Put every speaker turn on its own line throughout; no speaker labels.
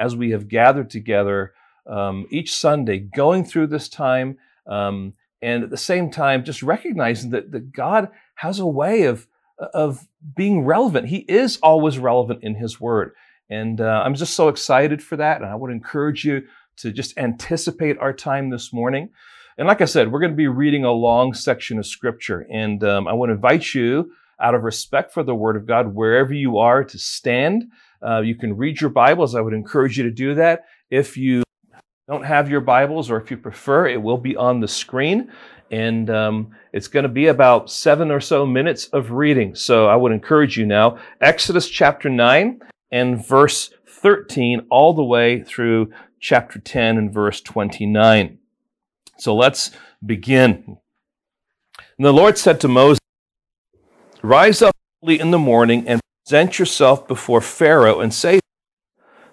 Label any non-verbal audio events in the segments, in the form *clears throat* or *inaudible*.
as we have gathered together um, each Sunday, going through this time, um, and at the same time, just recognizing that, that God has a way of, of being relevant. He is always relevant in His Word. And uh, I'm just so excited for that. And I would encourage you to just anticipate our time this morning. And like I said, we're going to be reading a long section of Scripture. And um, I want to invite you, out of respect for the Word of God, wherever you are, to stand. Uh, you can read your Bibles. I would encourage you to do that. If you don't have your Bibles, or if you prefer, it will be on the screen. And um, it's going to be about seven or so minutes of reading. So I would encourage you now, Exodus chapter 9 and verse 13, all the way through chapter 10 and verse 29. So let's begin. And the Lord said to Moses, Rise up early in the morning and present yourself before Pharaoh and say,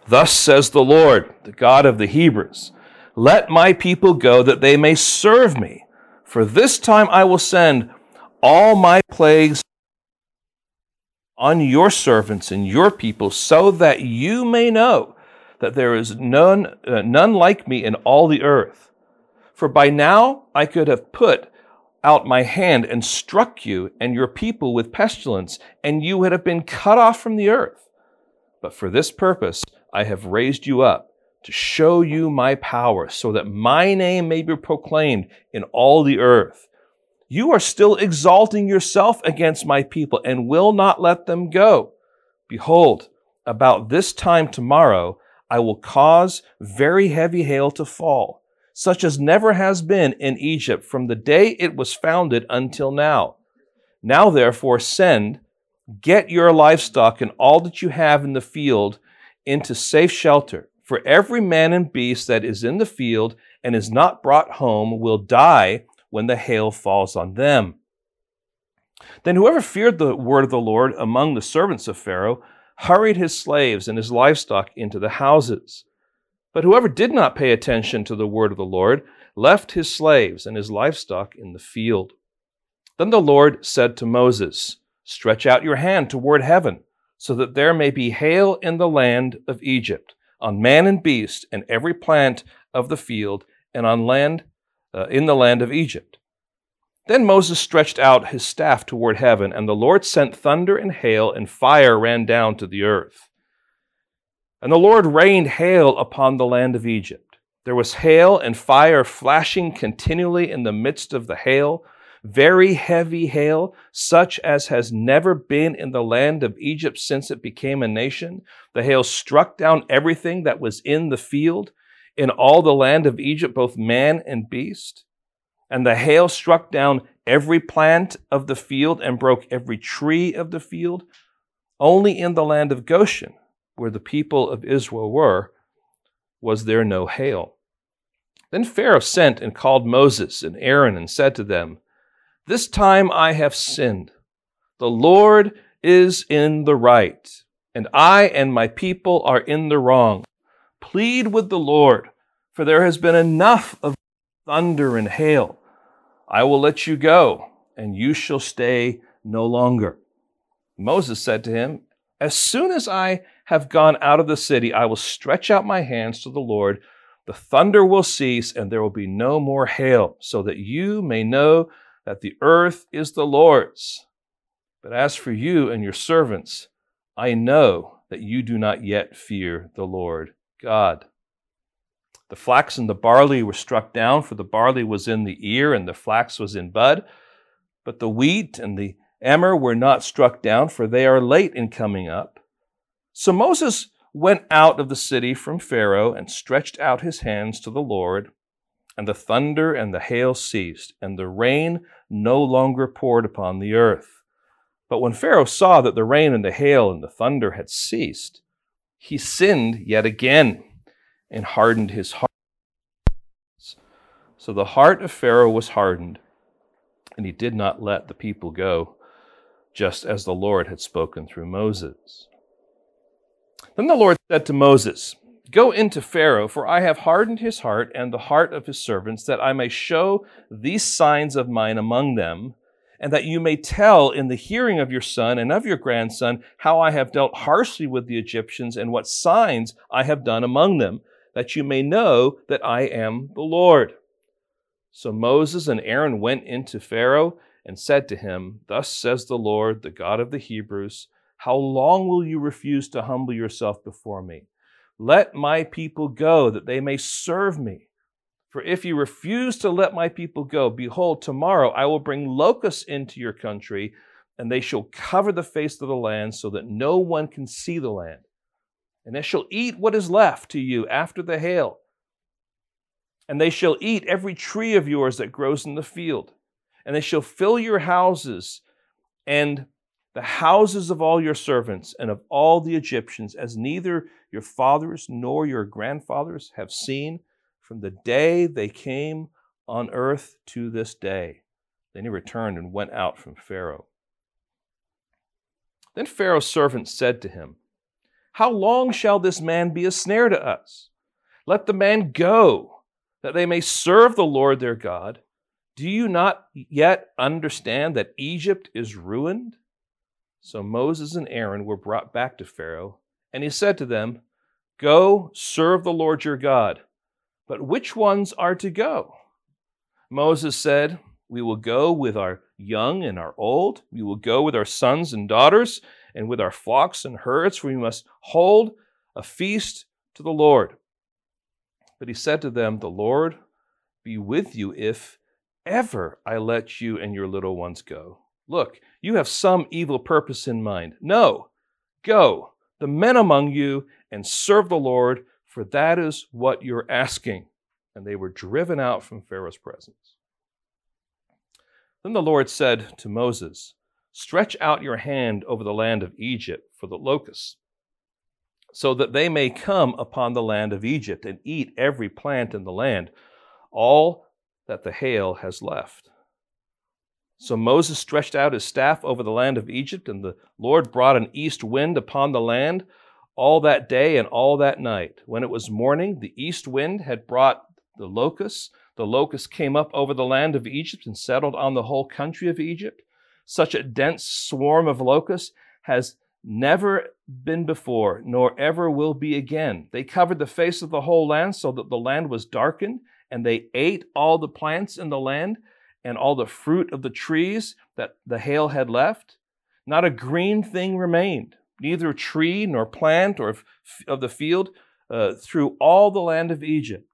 Thus says the Lord, the God of the Hebrews, Let my people go that they may serve me. For this time I will send all my plagues on your servants and your people, so that you may know that there is none, uh, none like me in all the earth. For by now I could have put out my hand and struck you and your people with pestilence, and you would have been cut off from the earth. But for this purpose I have raised you up to show you my power, so that my name may be proclaimed in all the earth. You are still exalting yourself against my people and will not let them go. Behold, about this time tomorrow, I will cause very heavy hail to fall, such as never has been in Egypt from the day it was founded until now. Now, therefore, send, get your livestock and all that you have in the field into safe shelter. For every man and beast that is in the field and is not brought home will die when the hail falls on them. Then whoever feared the word of the Lord among the servants of Pharaoh hurried his slaves and his livestock into the houses. But whoever did not pay attention to the word of the Lord left his slaves and his livestock in the field. Then the Lord said to Moses, Stretch out your hand toward heaven, so that there may be hail in the land of Egypt, on man and beast, and every plant of the field, and on land uh, in the land of Egypt. Then Moses stretched out his staff toward heaven, and the Lord sent thunder and hail, and fire ran down to the earth. And the Lord rained hail upon the land of Egypt. There was hail and fire flashing continually in the midst of the hail, very heavy hail, such as has never been in the land of Egypt since it became a nation. The hail struck down everything that was in the field in all the land of Egypt, both man and beast. And the hail struck down every plant of the field and broke every tree of the field. Only in the land of Goshen, where the people of Israel were, was there no hail. Then Pharaoh sent and called Moses and Aaron and said to them, This time I have sinned. The Lord is in the right, and I and my people are in the wrong. Plead with the Lord, for there has been enough of thunder and hail. I will let you go, and you shall stay no longer. Moses said to him, As soon as I have gone out of the city, I will stretch out my hands to the Lord. The thunder will cease, and there will be no more hail, so that you may know that the earth is the Lord's. But as for you and your servants, I know that you do not yet fear the Lord God. The flax and the barley were struck down, for the barley was in the ear and the flax was in bud. But the wheat and the emmer were not struck down, for they are late in coming up. So Moses went out of the city from Pharaoh and stretched out his hands to the Lord. And the thunder and the hail ceased, and the rain no longer poured upon the earth. But when Pharaoh saw that the rain and the hail and the thunder had ceased, he sinned yet again and hardened his heart. So the heart of Pharaoh was hardened, and he did not let the people go, just as the Lord had spoken through Moses. Then the Lord said to Moses, Go into Pharaoh, for I have hardened his heart and the heart of his servants, that I may show these signs of mine among them, and that you may tell in the hearing of your son and of your grandson how I have dealt harshly with the Egyptians and what signs I have done among them, that you may know that I am the Lord. So Moses and Aaron went into Pharaoh and said to him, Thus says the Lord, the God of the Hebrews, How long will you refuse to humble yourself before me? Let my people go, that they may serve me. For if you refuse to let my people go, behold, tomorrow I will bring locusts into your country, and they shall cover the face of the land so that no one can see the land. And they shall eat what is left to you after the hail. And they shall eat every tree of yours that grows in the field. And they shall fill your houses and the houses of all your servants and of all the Egyptians, as neither your fathers nor your grandfathers have seen from the day they came on earth to this day. Then he returned and went out from Pharaoh. Then Pharaoh's servants said to him, How long shall this man be a snare to us? Let the man go, that they may serve the Lord their God. Do you not yet understand that Egypt is ruined? So Moses and Aaron were brought back to Pharaoh, and he said to them, Go serve the Lord your God. But which ones are to go? Moses said, We will go with our young and our old. We will go with our sons and daughters, and with our flocks and herds, for we must hold a feast to the Lord. But he said to them, The Lord be with you if ever I let you and your little ones go. Look, you have some evil purpose in mind. No, go, the men among you, and serve the Lord for that is what you're asking. And they were driven out from Pharaoh's presence. Then the Lord said to Moses, Stretch out your hand over the land of Egypt for the locusts, so that they may come upon the land of Egypt and eat every plant in the land, all that the hail has left. So Moses stretched out his staff over the land of Egypt, and the Lord brought an east wind upon the land all that day and all that night. When it was morning, the east wind had brought the locusts. The locusts came up over the land of Egypt and settled on the whole country of Egypt. Such a dense swarm of locusts has never been before, nor ever will be again. They covered the face of the whole land so that the land was darkened, and they ate all the plants in the land and all the fruit of the trees that the hail had left. Not a green thing remained neither tree nor plant or of the field uh, through all the land of Egypt.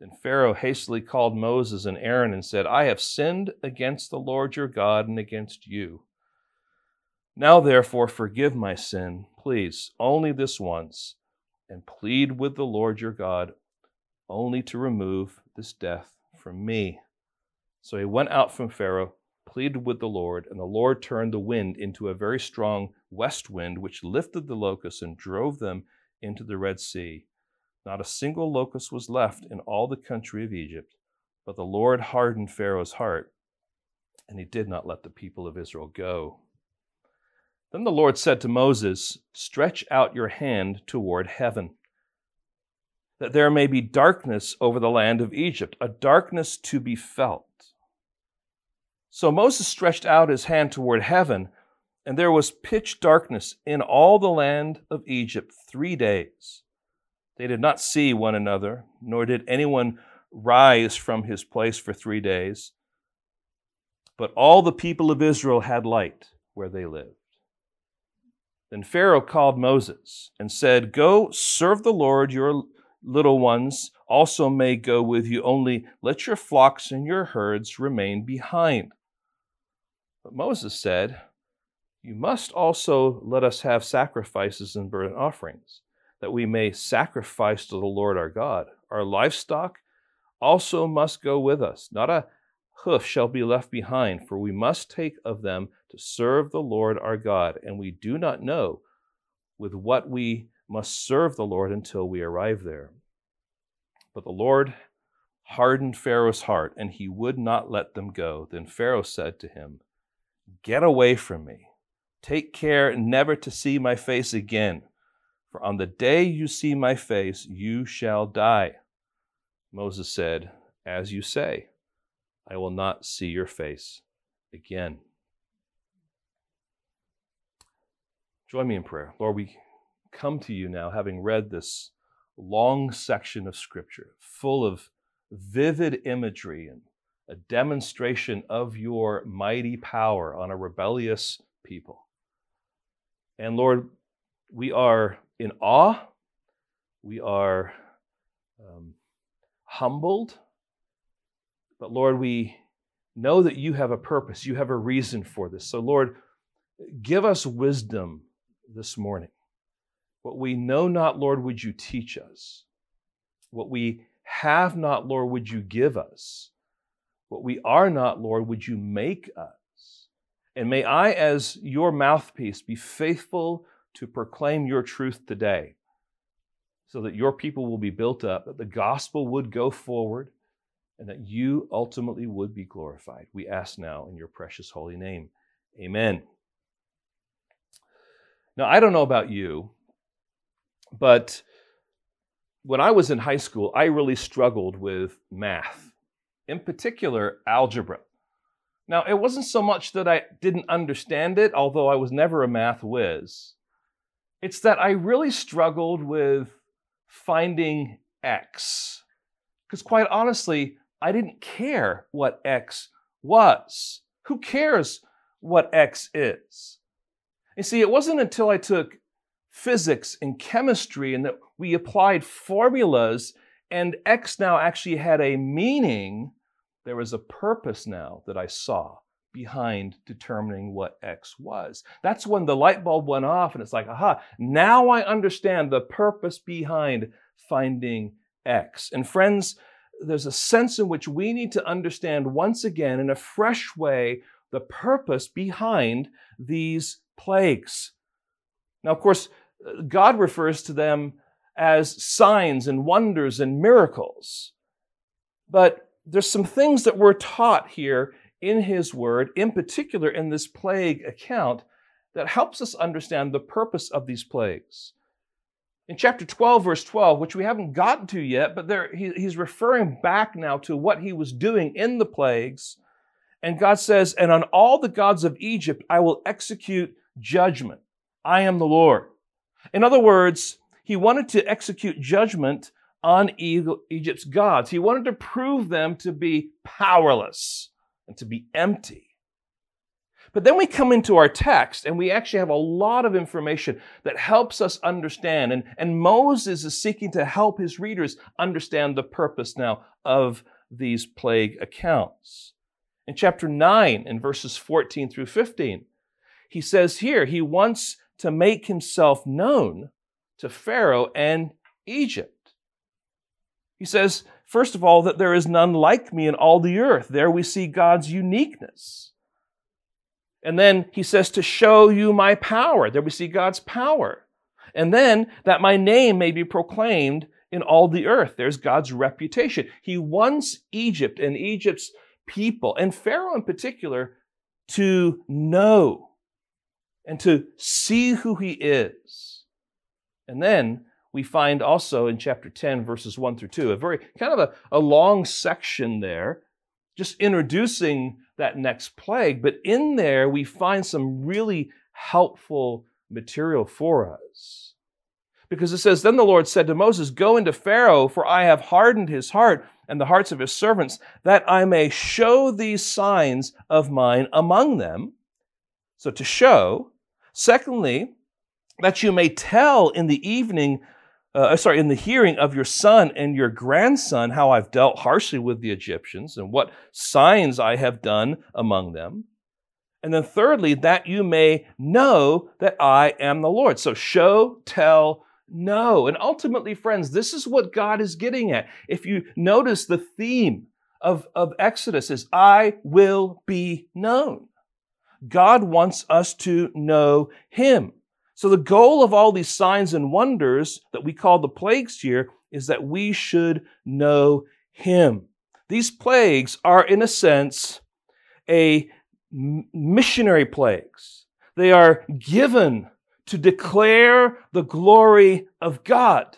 Then Pharaoh hastily called Moses and Aaron and said, I have sinned against the Lord your God and against you. Now, therefore, forgive my sin, please, only this once, and plead with the Lord your God only to remove this death from me. So he went out from Pharaoh pleaded with the Lord, and the Lord turned the wind into a very strong west wind, which lifted the locusts and drove them into the Red Sea. Not a single locust was left in all the country of Egypt, but the Lord hardened Pharaoh's heart, and he did not let the people of Israel go. Then the Lord said to Moses, Stretch out your hand toward heaven, that there may be darkness over the land of Egypt, a darkness to be felt so Moses stretched out his hand toward heaven, and there was pitch darkness in all the land of Egypt three days. They did not see one another, nor did anyone rise from his place for three days. But all the people of Israel had light where they lived. Then Pharaoh called Moses and said, Go serve the Lord, your little ones also may go with you, only let your flocks and your herds remain behind. But Moses said, You must also let us have sacrifices and burnt offerings, that we may sacrifice to the Lord our God. Our livestock also must go with us. Not a hoof shall be left behind, for we must take of them to serve the Lord our God, and we do not know with what we must serve the Lord until we arrive there. But the Lord hardened Pharaoh's heart, and he would not let them go. Then Pharaoh said to him, Get away from me. Take care never to see my face again, for on the day you see my face, you shall die. Moses said, As you say, I will not see your face again. Join me in prayer. Lord, we come to you now having read this long section of Scripture full of vivid imagery and a demonstration of your mighty power on a rebellious people. And Lord, we are in awe, we are um, humbled, but Lord, we know that you have a purpose, you have a reason for this. So, Lord, give us wisdom this morning. What we know not, Lord, would you teach us? What we have not, Lord, would you give us? What we are not, Lord, would you make us? And may I, as your mouthpiece, be faithful to proclaim your truth today so that your people will be built up, that the gospel would go forward, and that you ultimately would be glorified. We ask now in your precious holy name. Amen. Now, I don't know about you, but when I was in high school, I really struggled with math, in particular, algebra. Now, it wasn't so much that I didn't understand it, although I was never a math whiz. It's that I really struggled with finding x. Because quite honestly, I didn't care what x was. Who cares what x is? You see, it wasn't until I took physics and chemistry and that we applied formulas and X now actually had a meaning, there was a purpose now that I saw behind determining what X was. That's when the light bulb went off and it's like, aha, now I understand the purpose behind finding X. And friends, there's a sense in which we need to understand once again in a fresh way the purpose behind these plagues. Now, of course, God refers to them as signs and wonders and miracles. But there's some things that we're taught here in His Word, in particular in this plague account, that helps us understand the purpose of these plagues. In chapter 12, verse 12, which we haven't gotten to yet, but there, he, he's referring back now to what he was doing in the plagues. And God says, And on all the gods of Egypt I will execute judgment. I am the Lord. In other words, he wanted to execute judgment on Egypt's gods. He wanted to prove them to be powerless and to be empty. But then we come into our text and we actually have a lot of information that helps us understand. And, and Moses is seeking to help his readers understand the purpose now of these plague accounts. In chapter 9, in verses 14 through 15, he says here he wants to make himself known to Pharaoh and Egypt. He says, first of all, that there is none like me in all the earth. There we see God's uniqueness. And then he says, to show you my power. There we see God's power. And then that my name may be proclaimed in all the earth. There's God's reputation. He wants Egypt and Egypt's people, and Pharaoh in particular, to know and to see who he is. And then we find also in chapter 10, verses 1 through 2, a very kind of a, a long section there, just introducing that next plague. But in there, we find some really helpful material for us. Because it says, Then the Lord said to Moses, Go into Pharaoh, for I have hardened his heart and the hearts of his servants, that I may show these signs of mine among them. So to show, Secondly, that you may tell in the evening, uh, sorry, in the hearing of your son and your grandson how I've dealt harshly with the Egyptians and what signs I have done among them. And then thirdly, that you may know that I am the Lord. So show, tell, know. And ultimately, friends, this is what God is getting at. If you notice the theme of, of Exodus is I will be known. God wants us to know Him. So, the goal of all these signs and wonders that we call the plagues here is that we should know Him. These plagues are, in a sense, a missionary plagues. They are given to declare the glory of God.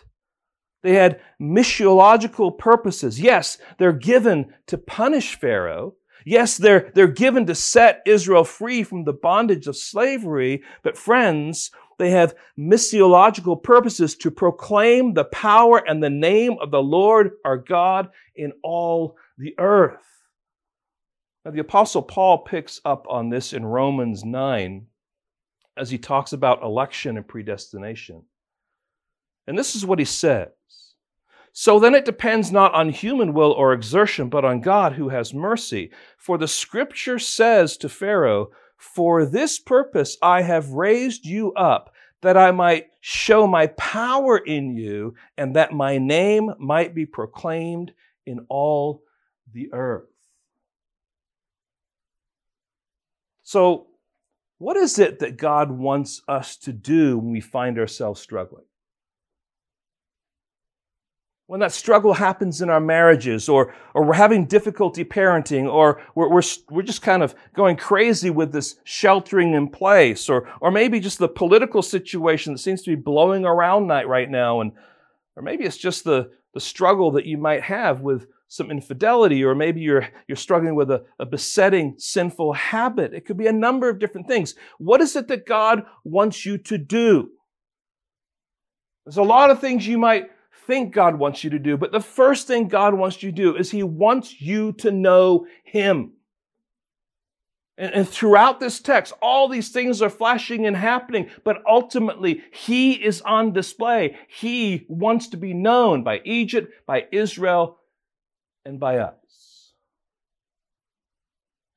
They had missiological purposes. Yes, they're given to punish Pharaoh, Yes, they're, they're given to set Israel free from the bondage of slavery, but friends, they have missiological purposes to proclaim the power and the name of the Lord our God in all the earth. Now, the Apostle Paul picks up on this in Romans 9 as he talks about election and predestination. And this is what he says so then it depends not on human will or exertion, but on God who has mercy. For the scripture says to Pharaoh, For this purpose I have raised you up, that I might show my power in you, and that my name might be proclaimed in all the earth. So, what is it that God wants us to do when we find ourselves struggling? When that struggle happens in our marriages, or, or we're having difficulty parenting, or we're, we're, we're just kind of going crazy with this sheltering in place, or, or maybe just the political situation that seems to be blowing around night right now, and, or maybe it's just the, the struggle that you might have with some infidelity, or maybe you're, you're struggling with a, a besetting sinful habit. It could be a number of different things. What is it that God wants you to do? There's a lot of things you might think God wants you to do, but the first thing God wants you to do is He wants you to know Him. And, and, throughout this text, all these things are flashing and happening, but ultimately, He is on display. He wants to be known by Egypt, by Israel, and by us.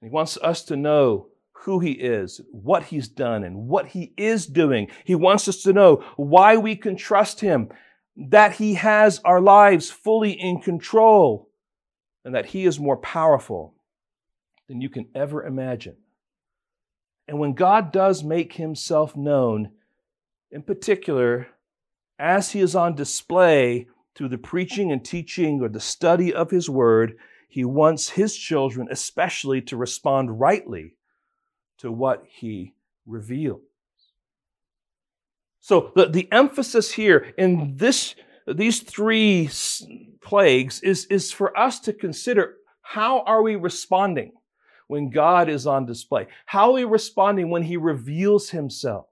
He wants us to know who he is, what he's done, and what he is doing. He wants us to know why we can trust him that He has our lives fully in control and that He is more powerful than you can ever imagine. And when God does make Himself known, in particular, as He is on display through the preaching and teaching or the study of His Word, He wants His children especially to respond rightly to what He reveals. So the, the emphasis here in this, these three plagues is, is for us to consider how are we responding when God is on display? How are we responding when He reveals Himself?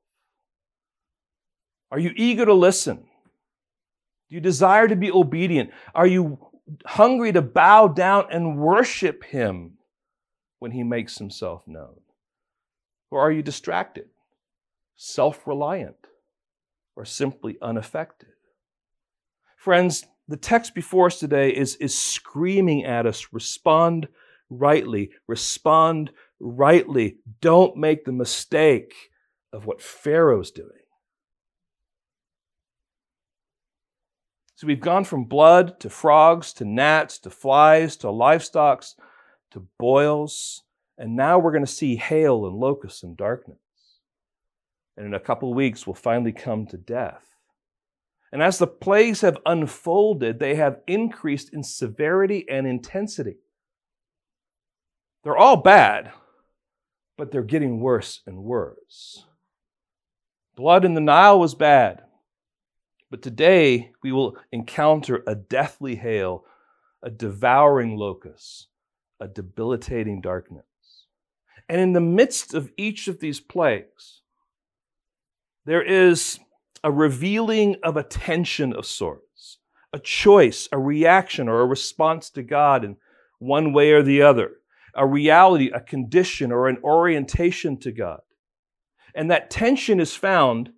Are you eager to listen? Do you desire to be obedient? Are you hungry to bow down and worship Him when He makes Himself known? Or are you distracted, self reliant? Or simply unaffected. Friends, the text before us today is, is screaming at us respond rightly, respond rightly. Don't make the mistake of what Pharaoh's doing. So we've gone from blood to frogs to gnats to flies to livestock to boils, and now we're going to see hail and locusts and darkness. And in a couple weeks, we'll finally come to death. And as the plagues have unfolded, they have increased in severity and intensity. They're all bad, but they're getting worse and worse. Blood in the Nile was bad, but today we will encounter a deathly hail, a devouring locust, a debilitating darkness. And in the midst of each of these plagues, there is a revealing of a tension of sorts, a choice, a reaction, or a response to God in one way or the other, a reality, a condition, or an orientation to God. And that tension is found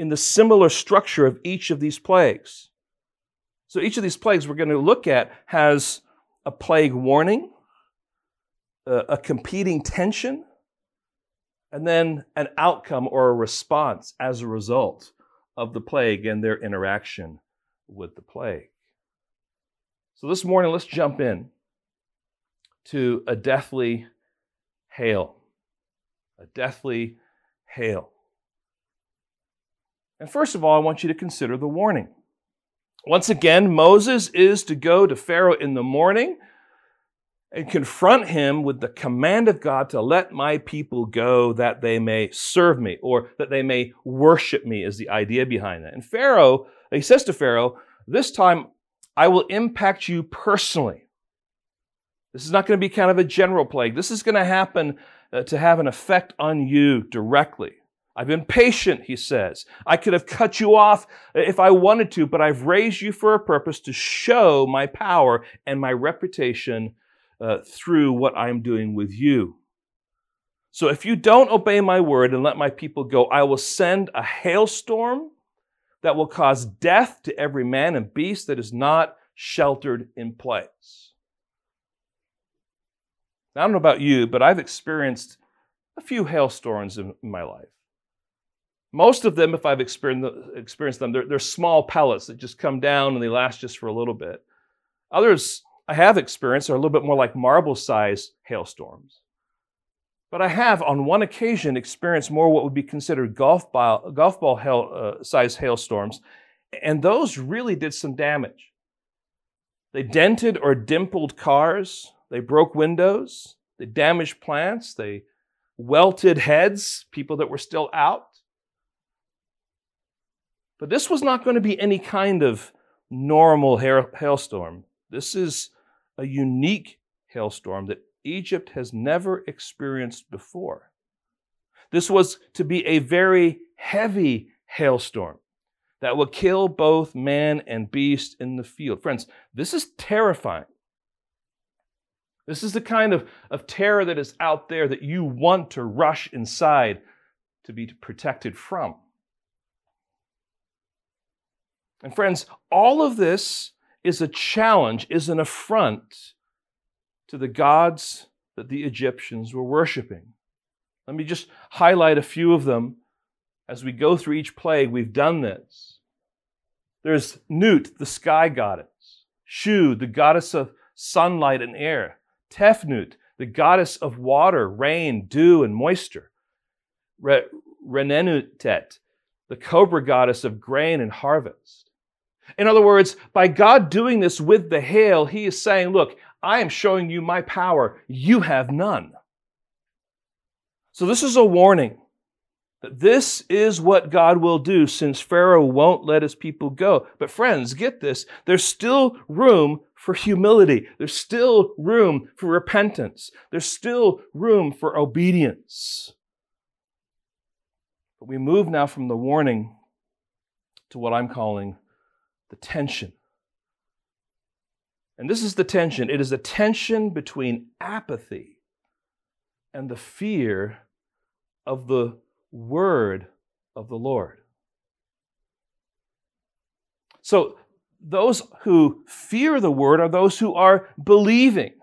in the similar structure of each of these plagues. So each of these plagues we're going to look at has a plague warning, a, competing tension, and then an outcome or a response as a result of the plague and their interaction with the plague. So this morning, let's jump in to a deathly hail. A deathly hail. And first of all, I want you to consider the warning. Once again, Moses is to go to Pharaoh in the morning and confront him with the command of God to let my people go that they may serve me or that they may worship me, is the idea behind that. And Pharaoh, he says to Pharaoh, This time I will impact you personally. This is not going to be kind of a general plague. This is going to happen uh, to have an effect on you directly. I've been patient, he says. I could have cut you off if I wanted to, but I've raised you for a purpose to show my power and my reputation uh, through what I'm doing with you. So if you don't obey my word and let my people go, I will send a hailstorm that will cause death to every man and beast that is not sheltered in place. Now, I don't know about you, but I've experienced a few hailstorms in my life. Most of them, if I've experienced them, they're, they're small pellets that just come down and they last just for a little bit. Others I have experienced are a little bit more like marble sized hailstorms. But I have, on one occasion, experienced more what would be considered golf ball, golf ball hail, uh, sized hailstorms, and those really did some damage. They dented or dimpled cars, they broke windows, they damaged plants, they welted heads, people that were still out. But this was not going to be any kind of normal hailstorm. This is a unique hailstorm that Egypt has never experienced before. This was to be a very heavy hailstorm that would kill both man and beast in the field. Friends, this is terrifying. This is the kind of, of terror that is out there that you want to rush inside to be protected from. And friends, all of this is a challenge, is an affront to the gods that the Egyptians were worshiping. Let me just highlight a few of them as we go through each plague. We've done this. There's Nut, the sky goddess, Shu, the goddess of sunlight and air, Tefnut, the goddess of water, rain, dew, and moisture, Re- Renenutet, the cobra goddess of grain and harvest, in other words, by God doing this with the hail, He is saying, Look, I am showing you my power. You have none. So, this is a warning that this is what God will do since Pharaoh won't let his people go. But, friends, get this there's still room for humility, there's still room for repentance, there's still room for obedience. But we move now from the warning to what I'm calling the tension. And this is the tension it is a tension between apathy and the fear of the word of the Lord. So, those who fear the word are those who are believing.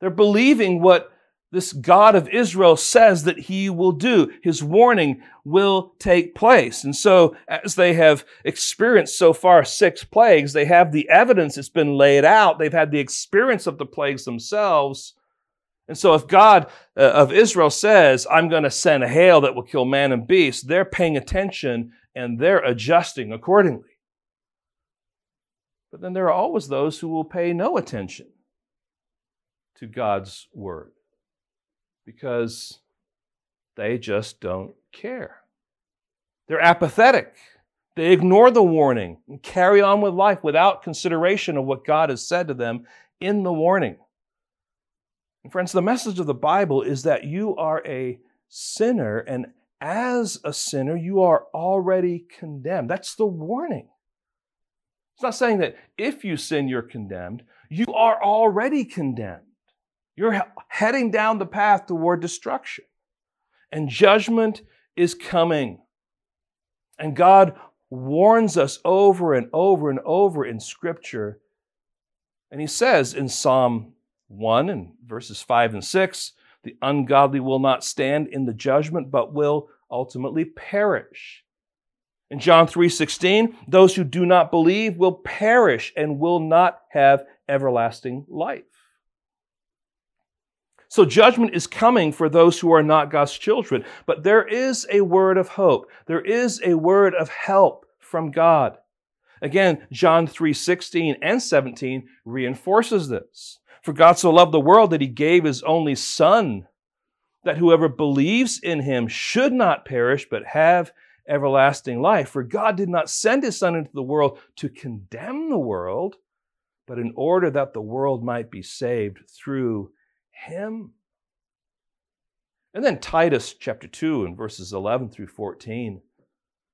They're believing what this God of Israel says that he will do. His warning will take place. And so, as they have experienced so far six plagues, they have the evidence, that's been laid out. They've had the experience of the plagues themselves. And so, if God uh, of Israel says, I'm going to send a hail that will kill man and beast, they're paying attention and they're adjusting accordingly. But then there are always those who will pay no attention to God's word because they just don't care. They're apathetic. They ignore the warning and carry on with life without consideration of what God has said to them in the warning. And friends, the message of the Bible is that you are a sinner, and as a sinner, you are already condemned. That's the warning. It's not saying that if you sin, you're condemned. You are already condemned. You're heading down the path toward destruction. And judgment is coming. And God warns us over and over and over in Scripture. And He says in Psalm 1 and verses 5 and 6 the ungodly will not stand in the judgment, but will ultimately perish. In John 3:16, those who do not believe will perish and will not have everlasting life. So judgment is coming for those who are not God's children. But there is a word of hope. There is a word of help from God. Again, John 3 16 and 17 reinforces this. For God so loved the world that he gave his only Son, that whoever believes in him should not perish, but have everlasting life. For God did not send his Son into the world to condemn the world, but in order that the world might be saved through him. And then Titus chapter 2 and verses 11 through 14.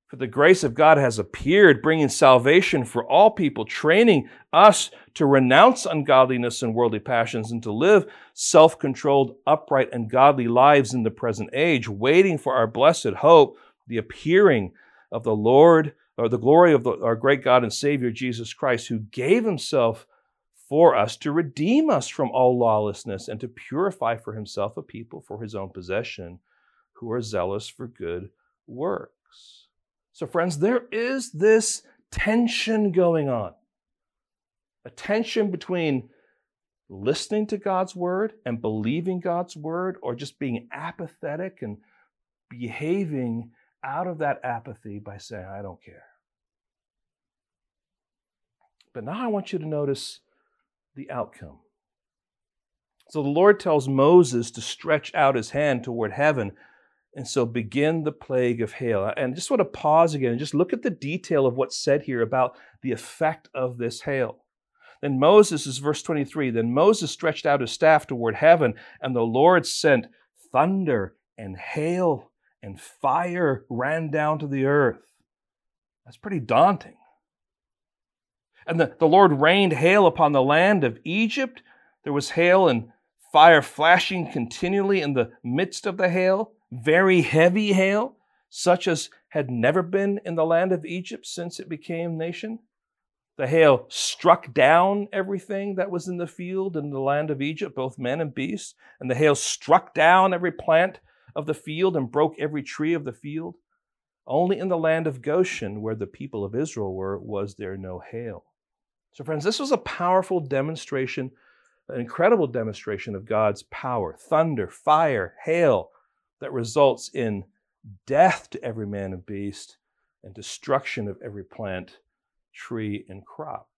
For the grace of God has appeared, bringing salvation for all people, training us to renounce ungodliness and worldly passions and to live self controlled, upright, and godly lives in the present age, waiting for our blessed hope, the appearing of the Lord, or the glory of the, our great God and Savior Jesus Christ, who gave himself for us to redeem us from all lawlessness and to purify for himself a people for his own possession who are zealous for good works. So, friends, there is this tension going on a tension between listening to God's word and believing God's word, or just being apathetic and behaving out of that apathy by saying, I don't care. But now I want you to notice the outcome. So the Lord tells Moses to stretch out his hand toward heaven and so begin the plague of hail. And just want to pause again and just look at the detail of what's said here about the effect of this hail. Then Moses is verse 23. Then Moses stretched out his staff toward heaven, and the Lord sent thunder and hail, and fire ran down to the earth. That's pretty daunting. And the, the Lord rained hail upon the land of Egypt. There was hail and fire flashing continually in the midst of the hail very heavy hail, such as had never been in the land of Egypt since it became nation. The hail struck down everything that was in the field in the land of Egypt, both men and beasts. And the hail struck down every plant of the field and broke every tree of the field. Only in the land of Goshen, where the people of Israel were, was there no hail. So, friends, this was a powerful demonstration, an incredible demonstration of God's power thunder, fire, hail, that results in death to every man and beast and destruction of every plant, tree, and crop.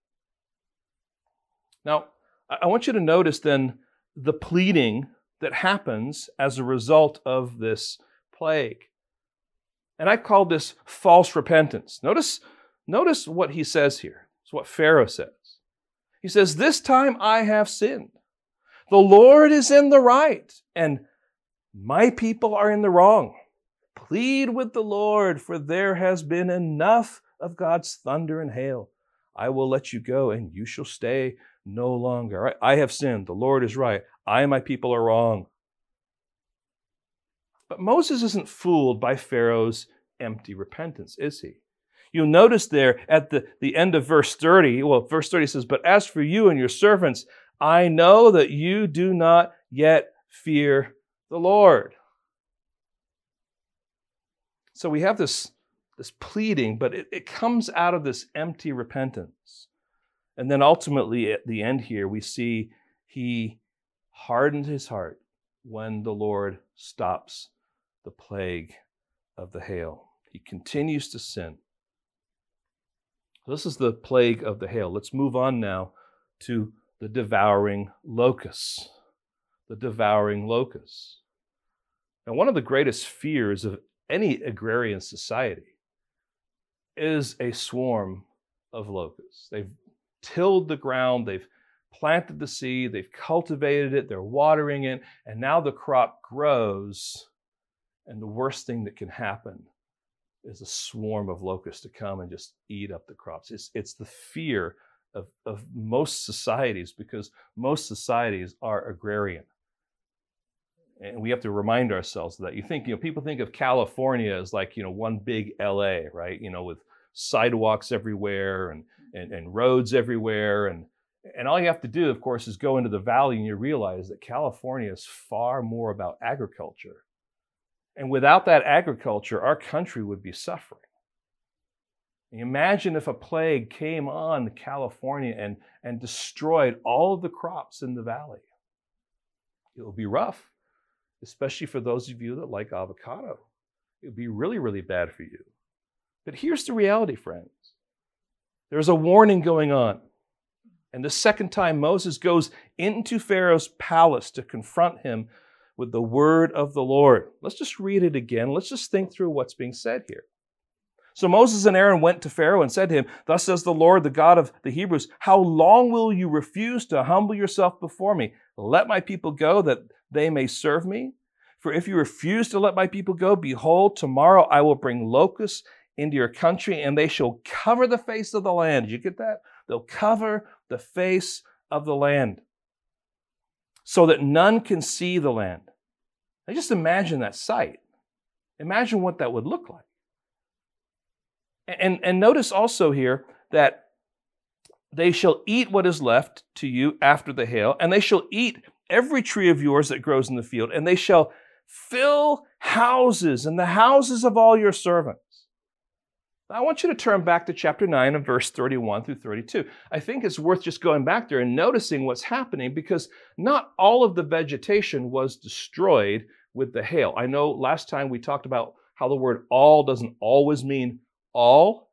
Now, I want you to notice then the pleading that happens as a result of this plague. And I call this false repentance. Notice, notice what he says here. It's what Pharaoh says. He says, This time I have sinned. The Lord is in the right, and my people are in the wrong. Plead with the Lord, for there has been enough of God's thunder and hail. I will let you go, and you shall stay no longer. I have sinned. The Lord is right. I and my people are wrong. But Moses isn't fooled by Pharaoh's empty repentance, is he? You'll notice there at the, the end of verse 30, well, verse 30 says, But as for you and your servants, I know that you do not yet fear the Lord. So we have this, this pleading, but it, it comes out of this empty repentance. And then ultimately, at the end here, we see he hardened his heart when the Lord stops the plague of the hail. He continues to sin. This is the plague of the hail. Let's move on now to the devouring locusts the devouring locusts. Now, one of the greatest fears of any agrarian society is a swarm of locusts. They've tilled the ground, they've planted the seed, they've cultivated it, they're watering it, and now the crop grows. And the worst thing that can happen is a swarm of locusts to come and just eat up the crops. It's, it's the fear of, of most societies because most societies are agrarian. And we have to remind ourselves that. You think you know people think of california as like you know one big la right? You know with sidewalks everywhere and and, and roads everywhere. And and all you have to do of course is go into the valley and you realize that california is far more about agriculture and without that agriculture our country would be suffering Imagine if a plague came on California and, and destroyed all of the crops in the valley. It would be rough especially for those of you that like avocado. It would be really, really bad for you. But here's the reality, friends there's a warning going on. And the second time Moses goes into Pharaoh's palace to confront him with the word of the Lord. Let's just read it again. Let's just think through what's being said here. So Moses and Aaron went to Pharaoh and said to him, Thus says the Lord, the God of the Hebrews, How long will you refuse to humble yourself before me? Let my people go that they may serve me. For if you refuse to let my people go, behold, tomorrow I will bring locusts into your country, and they shall cover the face of the land. You get that? They'll cover the face of the land so that none can see the land. Now just imagine that sight. Imagine what that would look like. And, and notice also here that they shall eat what is left to you after the hail, and they shall eat every tree of yours that grows in the field, and they shall fill houses and the houses of all your servants. I want you to turn back to chapter 9 and verse 31 through 32. I think it's worth just going back there and noticing what's happening because not all of the vegetation was destroyed with the hail. I know last time we talked about how the word all doesn't always mean all.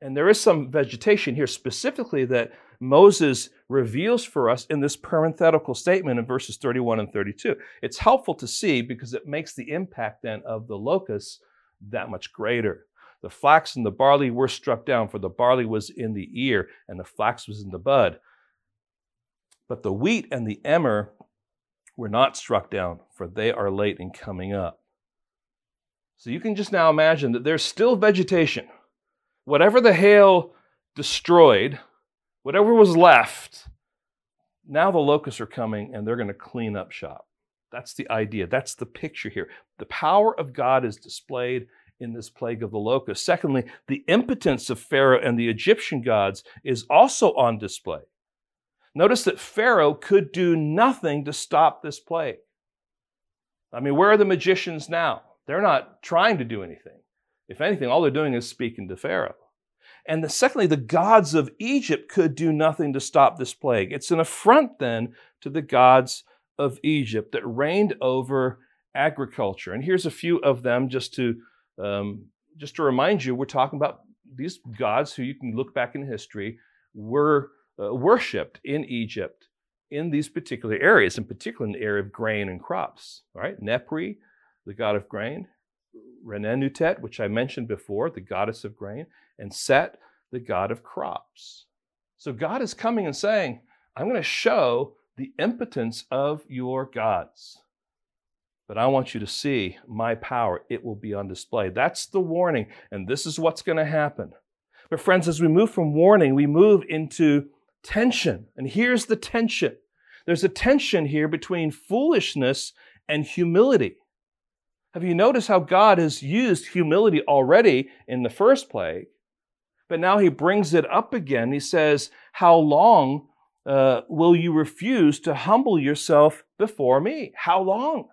And there is some vegetation here specifically that Moses reveals for us in this parenthetical statement in verses 31 and 32. It's helpful to see because it makes the impact then of the locusts that much greater. The flax and the barley were struck down, for the barley was in the ear and the flax was in the bud. But the wheat and the emmer were not struck down, for they are late in coming up. So you can just now imagine that there's still vegetation. Whatever the hail destroyed, whatever was left, now the locusts are coming and they're going to clean up shop. That's the idea. That's the picture here. The power of God is displayed in this plague of the locusts. Secondly, the impotence of Pharaoh and the Egyptian gods is also on display. Notice that Pharaoh could do nothing to stop this plague. I mean, where are the magicians now? They're not trying to do anything. If anything, all they're doing is speaking to Pharaoh. And the, secondly, the gods of Egypt could do nothing to stop this plague. It's an affront then to the gods of Egypt that reigned over agriculture. And here's a few of them just to um, just to remind you, we're talking about these gods who you can look back in history were uh, worshipped in Egypt in these particular areas, in particular in the area of grain and crops. Right, Nepri, the god of grain, Renenutet, which I mentioned before, the goddess of grain, and Set, the god of crops. So God is coming and saying, I'm going to show the impotence of your gods. But I want you to see my power. It will be on display. That's the warning, and this is what's going to happen. But, friends, as we move from warning, we move into tension. And here's the tension there's a tension here between foolishness and humility. Have you noticed how God has used humility already in the first plague? But now he brings it up again. He says, How long uh, will you refuse to humble yourself before me? How long?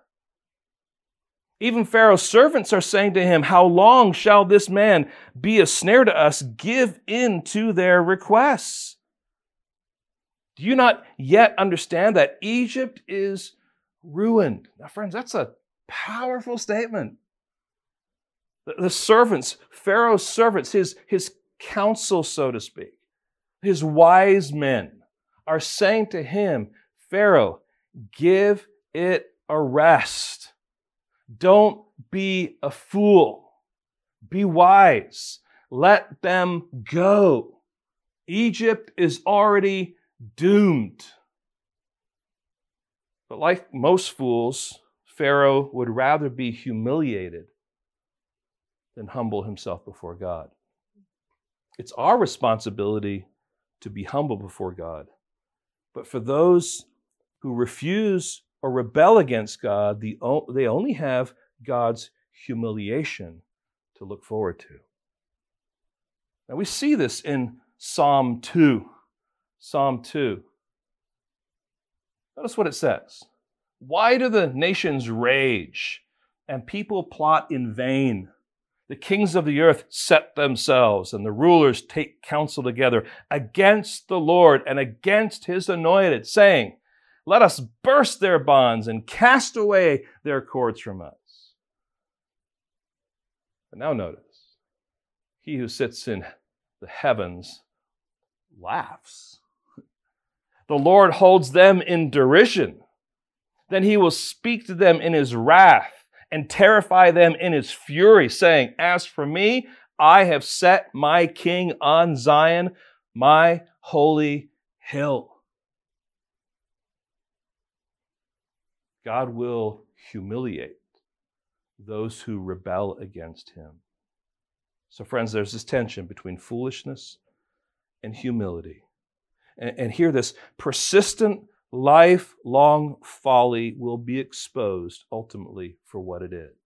Even Pharaoh's servants are saying to him, How long shall this man be a snare to us? Give in to their requests. Do you not yet understand that Egypt is ruined? Now, friends, that's a Powerful statement. The servants, Pharaoh's servants, his, his council, so to speak, his wise men are saying to him, Pharaoh, give it a rest. Don't be a fool. Be wise. Let them go. Egypt is already doomed. But like most fools, Pharaoh would rather be humiliated than humble himself before God. It's our responsibility to be humble before God. But for those who refuse or rebel against God, the, they only have God's humiliation to look forward to. Now we see this in Psalm 2. Psalm 2. Notice what it says. Why do the nations rage and people plot in vain? The kings of the earth set themselves, and the rulers take counsel together against the Lord and against his anointed, saying, Let us burst their bonds and cast away their cords from us. But now notice, he who sits in the heavens laughs. The Lord holds them in derision. Then he will speak to them in his wrath and terrify them in his fury, saying, As for me, I have set my king on Zion, my holy hill. God will humiliate those who rebel against him. So, friends, there's this tension between foolishness and humility. And, and hear this persistent, lifelong folly will be exposed ultimately for what it is.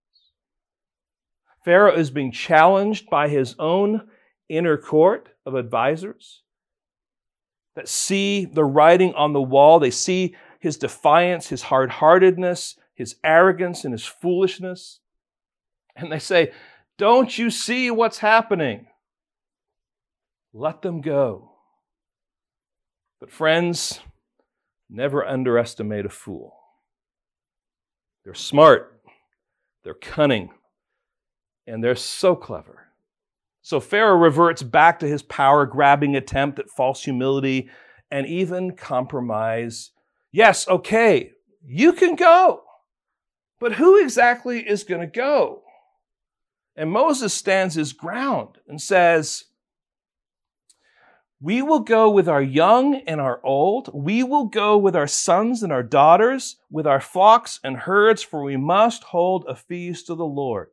Pharaoh is being challenged by his own inner court of advisors that see the writing on the wall. They see his defiance, his hard heartedness, his arrogance, and his foolishness. And they say, Don't you see what's happening? Let them go. But, friends, never underestimate a fool. They're smart, they're cunning, and they're so clever. So Pharaoh reverts back to his power grabbing attempt at false humility and even compromise. Yes, okay, you can go, but who exactly is going to go? And Moses stands his ground and says, We will go with our young and our old. We will go with our sons and our daughters, with our flocks and herds, for we must hold a feast to the Lord.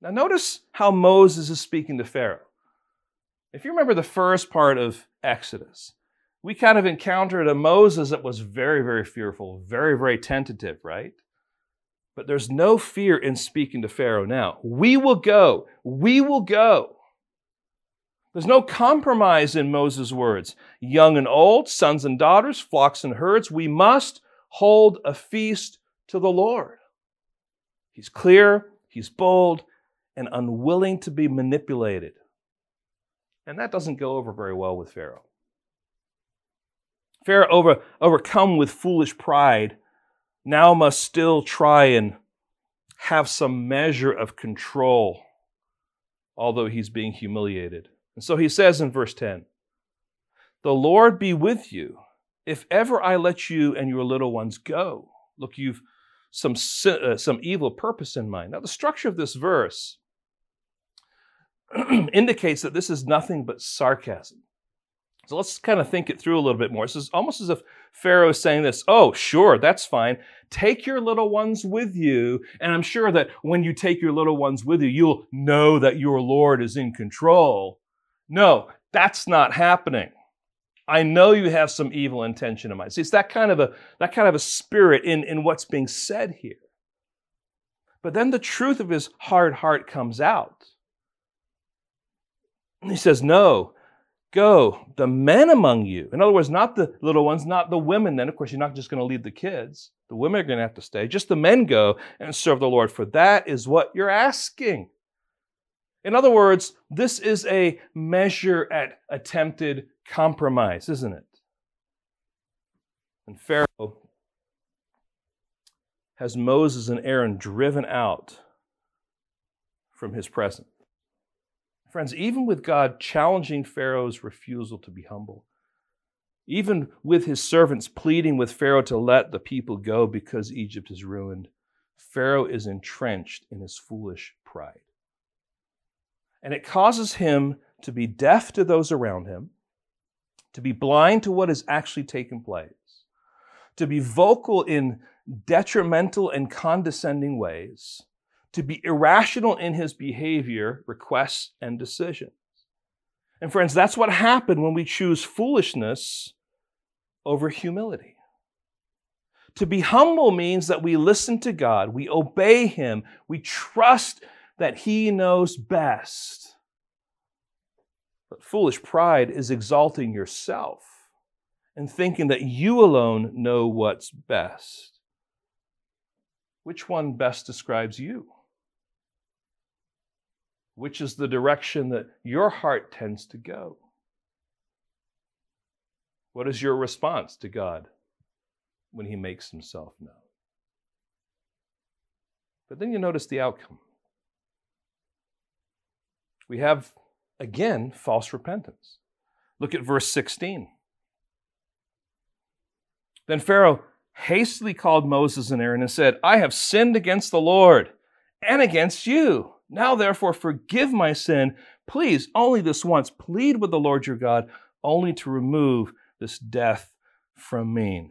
Now, notice how Moses is speaking to Pharaoh. If you remember the first part of Exodus, we kind of encountered a Moses that was very, very fearful, very, very tentative, right? But there's no fear in speaking to Pharaoh now. We will go. We will go. There's no compromise in Moses' words. Young and old, sons and daughters, flocks and herds, we must hold a feast to the Lord. He's clear, he's bold, and unwilling to be manipulated. And that doesn't go over very well with Pharaoh. Pharaoh, over, overcome with foolish pride, now must still try and have some measure of control, although he's being humiliated. And so he says in verse 10 The Lord be with you if ever I let you and your little ones go. Look, you've some, uh, some evil purpose in mind. Now, the structure of this verse *clears throat* indicates that this is nothing but sarcasm. So let's kind of think it through a little bit more. This is almost as if Pharaoh is saying this, oh, sure, that's fine. Take your little ones with you. And I'm sure that when you take your little ones with you, you'll know that your Lord is in control. No, that's not happening. I know you have some evil intention in mind. See, it's that kind of a, that kind of a spirit in, in what's being said here. But then the truth of his hard heart comes out. He says, No, go, the men among you. In other words, not the little ones, not the women. Then, of course, you're not just going to leave the kids. The women are going to have to stay. Just the men go and serve the Lord, for that is what you're asking. In other words, this is a measure at attempted compromise, isn't it? And Pharaoh has Moses and Aaron driven out from his presence. Friends, even with God challenging Pharaoh's refusal to be humble, even with his servants pleading with Pharaoh to let the people go because Egypt is ruined, Pharaoh is entrenched in his foolish pride. And it causes him to be deaf to those around him, to be blind to what is actually taking place, to be vocal in detrimental and condescending ways, to be irrational in his behavior, requests, and decisions. And friends, that's what happened when we choose foolishness over humility. To be humble means that we listen to God, we obey Him, we trust that He knows best. But foolish pride is exalting yourself and thinking that you alone know what's best. Which one best describes you? Which is the direction that your heart tends to go. What is your response to God when He makes Himself known? But then you notice the outcome. We have, again, false repentance. Look at verse 16. Then Pharaoh hastily called Moses and Aaron and said, I have sinned against the Lord and against you. Now, therefore, forgive my sin. Please, only this once. Plead with the Lord your God, only to remove this death from me.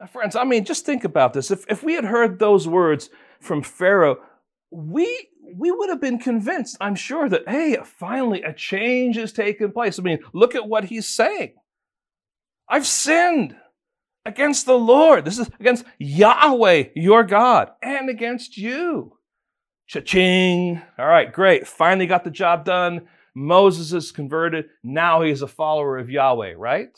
Now, friends, I mean, just think about this. If, if we had heard those words from Pharaoh, we, we would have been convinced, I'm sure, that, hey, finally a change has taken place. I mean, look at what he's saying. I've sinned against the Lord. This is against Yahweh, your God, and against you. Cha-ching. All right, great. Finally got the job done. Moses is converted. Now he's a follower of Yahweh, right?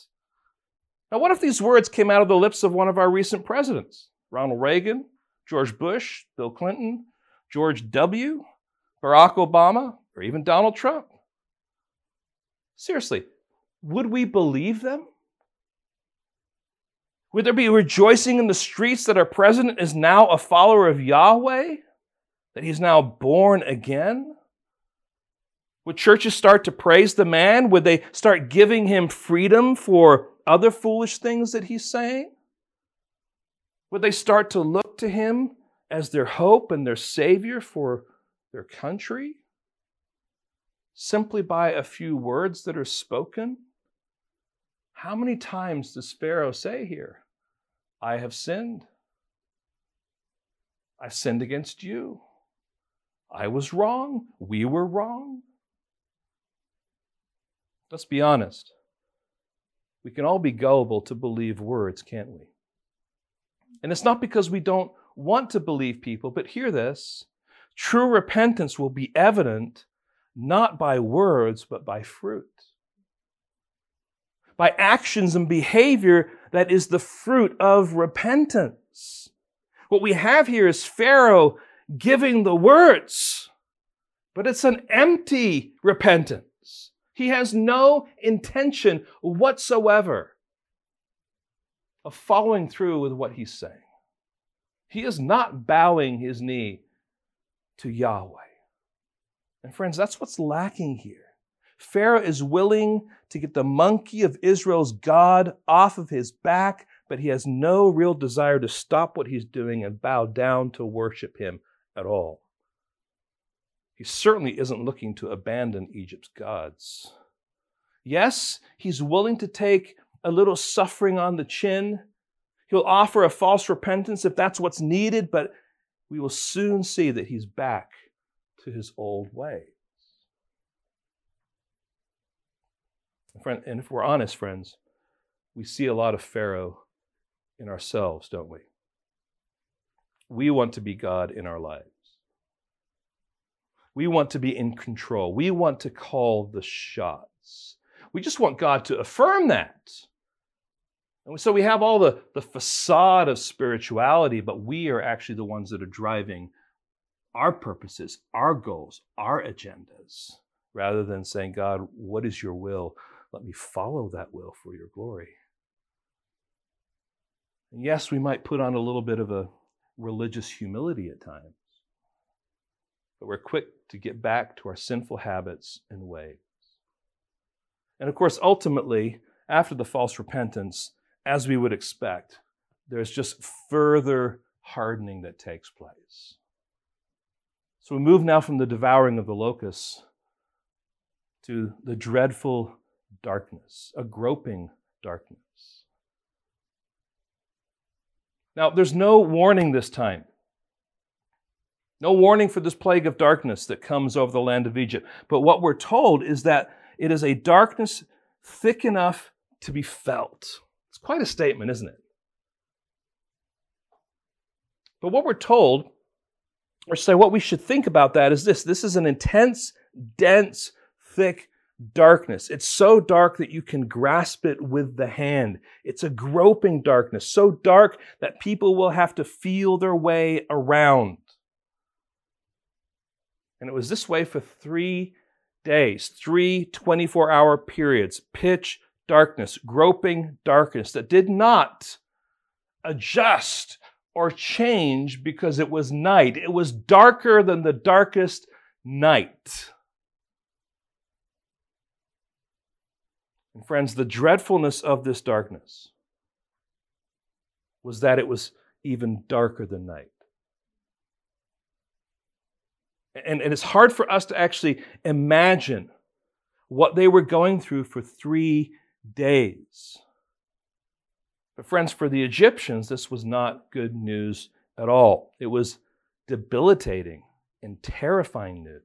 Now, what if these words came out of the lips of one of our recent presidents? Ronald Reagan, George Bush, Bill Clinton, George W., Barack Obama, or even Donald Trump? Seriously, would we believe them? Would there be rejoicing in the streets that our president is now a follower of Yahweh? That he's now born again? Would churches start to praise the man? Would they start giving him freedom for other foolish things that he's saying? Would they start to look to him as their hope and their savior for their country? Simply by a few words that are spoken? How many times does Pharaoh say here, I have sinned? I've sinned against you. I was wrong. We were wrong. Let's be honest. We can all be gullible to believe words, can't we? And it's not because we don't want to believe people, but hear this true repentance will be evident not by words, but by fruit by actions and behavior that is the fruit of repentance. What we have here is Pharaoh giving the words, but it's an empty repentance. He has no intention whatsoever of following through with what he's saying. He is not bowing his knee to Yahweh. And friends, that's what's lacking here. Pharaoh is willing to get the monkey of Israel's God off of his back, but he has no real desire to stop what he's doing and bow down to worship him at all. He certainly isn't looking to abandon Egypt's gods. Yes, he's willing to take a little suffering on the chin. He'll offer a false repentance if that's what's needed, but we will soon see that he's back to his old ways. And if we're honest, friends, we see a lot of Pharaoh in ourselves, don't we? We want to be God in our lives. We want to be in control. We want to call the shots. We just want God to affirm that. And so we have all the, the facade of spirituality, but we are actually the ones that are driving our purposes, our goals, our agendas, rather than saying, God, what is your will? Let me follow that will for your glory. And yes, we might put on a little bit of a religious humility at times, but we're quick to get back to our sinful habits and ways. And of course, ultimately, after the false repentance, as we would expect, there's just further hardening that takes place. So we move now from the devouring of the locusts to the dreadful darkness, a groping darkness. Now, there's no warning this time. No warning for this plague of darkness that comes over the land of Egypt. But what we're told is that it is a darkness thick enough to be felt. It's quite a statement, isn't it? But what we're told, or say what we should think about that is this this is an intense, dense, thick darkness. It's so dark that you can grasp it with the hand. It's a groping darkness, so dark that people will have to feel their way around. And it was this way for three days, three 24 hour periods, pitch darkness, groping darkness that did not adjust or change because it was night. It was darker than the darkest night. And friends, the dreadfulness of this darkness was that it was even darker than night. And, and it's hard for us to actually imagine what they were going through for three days. But, friends, for the Egyptians, this was not good news at all. It was debilitating and terrifying news.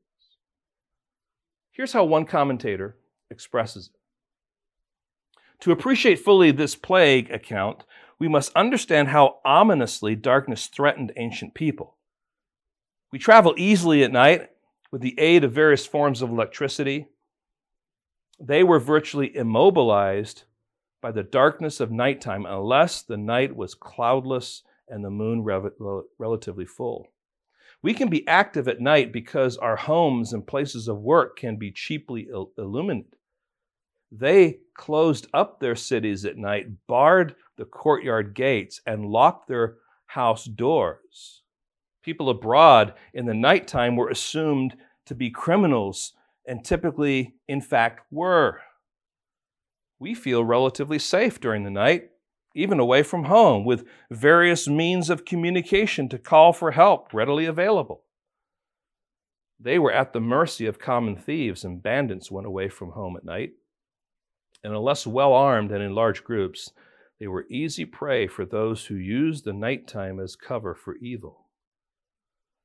Here's how one commentator expresses it. To appreciate fully this plague account, we must understand how ominously darkness threatened ancient people. We travel easily at night with the aid of various forms of electricity. They were virtually immobilized by the darkness of nighttime unless the night was cloudless and the moon relatively full. We can be active at night because our homes and places of work can be cheaply il- illuminated. They closed up their cities at night, barred the courtyard gates, and locked their house doors. People abroad in the nighttime were assumed to be criminals and typically, in fact, were. We feel relatively safe during the night, even away from home, with various means of communication to call for help readily available. They were at the mercy of common thieves and bandits when away from home at night and unless well armed and in large groups, they were easy prey for those who used the nighttime as cover for evil.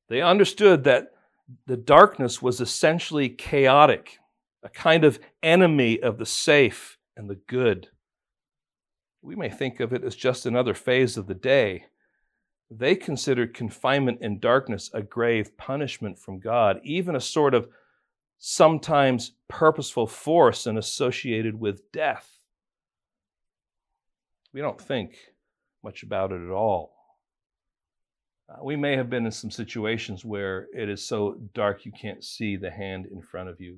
They understood that the darkness was essentially chaotic, a kind of enemy of the safe and the good. We may think of it as just another phase of the day. They considered confinement in darkness a grave punishment from God, even a sort of sometimes purposeful force and associated with death. We don't think much about it at all. Uh, we may have been in some situations where it is so dark you can't see the hand in front of you.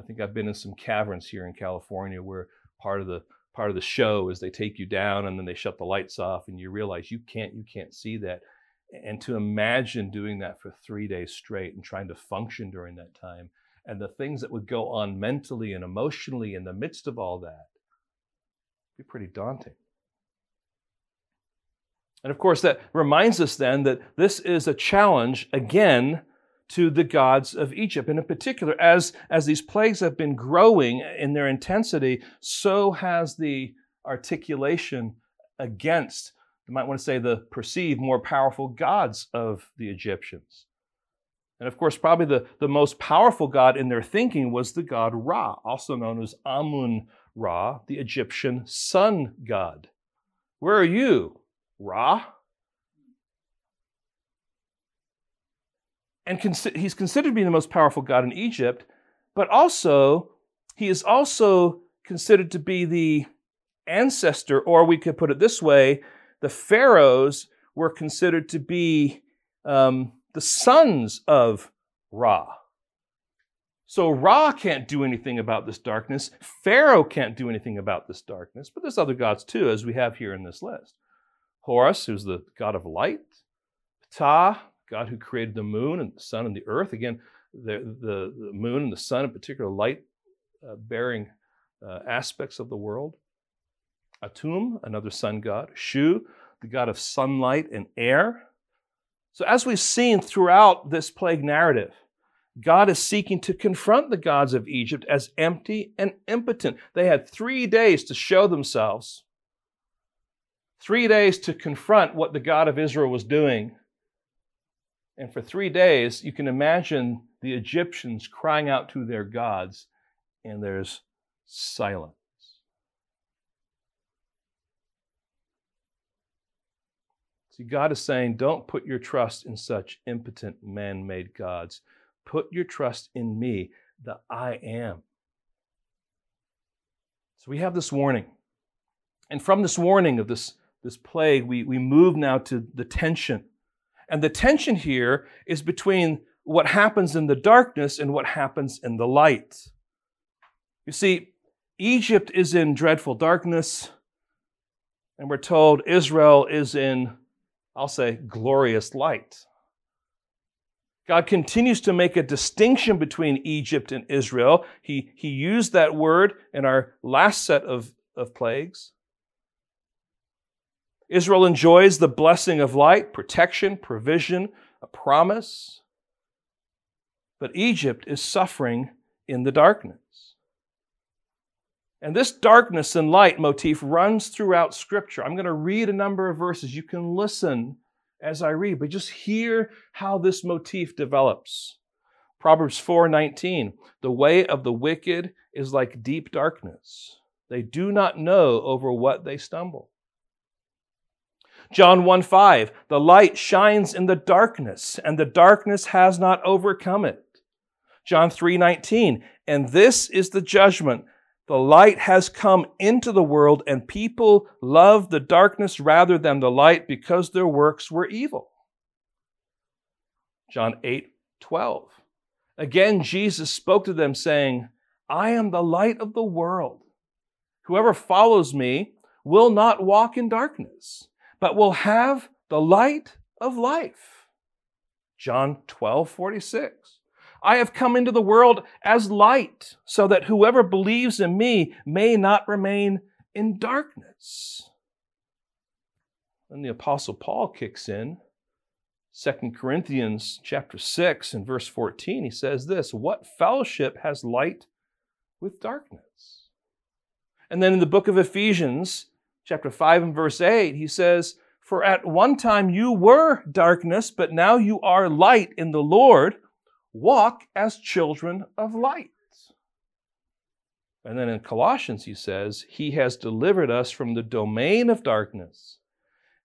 I think I've been in some caverns here in California where part of the part of the show is they take you down and then they shut the lights off and you realize you can't you can't see that and to imagine doing that for 3 days straight and trying to function during that time and the things that would go on mentally and emotionally in the midst of all that be pretty daunting. And of course, that reminds us then that this is a challenge again to the gods of Egypt. And in particular, as, as these plagues have been growing in their intensity, so has the articulation against, you might want to say, the perceived more powerful gods of the Egyptians. And of course, probably the, the most powerful god in their thinking was the god Ra, also known as Amun Ra, the Egyptian sun god. Where are you, Ra? And he's considered to be the most powerful god in Egypt, but also, he is also considered to be the ancestor, or we could put it this way the pharaohs were considered to be um, the sons of Ra. So Ra can't do anything about this darkness. Pharaoh can't do anything about this darkness, but there's other gods too, as we have here in this list. Horus, who's the god of light. Ptah, God who created the moon and the sun and the earth. Again, the, the, the moon and the sun, in particular, light uh, bearing uh, aspects of the world. Atum, another sun god. Shu, the god of sunlight and air. So, as we've seen throughout this plague narrative, God is seeking to confront the gods of Egypt as empty and impotent. They had three days to show themselves, three days to confront what the God of Israel was doing. And for three days, you can imagine the Egyptians crying out to their gods, and there's silence. See, God is saying, don't put your trust in such impotent man made gods. Put your trust in me, the I am. So we have this warning. And from this warning of this, this plague, we, we move now to the tension. And the tension here is between what happens in the darkness and what happens in the light. You see, Egypt is in dreadful darkness, and we're told Israel is in I'll say, glorious light. God continues to make a distinction between Egypt and Israel. He, he used that word in our last set of, of plagues. Israel enjoys the blessing of light, protection, provision, a promise. but Egypt is suffering in the darkness. And this darkness and light motif runs throughout Scripture. I'm going to read a number of verses. You can listen as I read, but just hear how this motif develops. Proverbs 4:19 The way of the wicked is like deep darkness. They do not know over what they stumble. John 1 5, the light shines in the darkness, and the darkness has not overcome it. John 3 19, and this is the judgment. The light has come into the world, and people love the darkness rather than the light because their works were evil. John 8 12. Again, Jesus spoke to them, saying, I am the light of the world. Whoever follows me will not walk in darkness, but will have the light of life. John 12 46. I have come into the world as light, so that whoever believes in me may not remain in darkness. Then the apostle Paul kicks in. 2 Corinthians chapter 6 and verse 14, he says this, what fellowship has light with darkness? And then in the book of Ephesians, chapter 5 and verse 8, he says, For at one time you were darkness, but now you are light in the Lord walk as children of light. And then in Colossians, he says, He has delivered us from the domain of darkness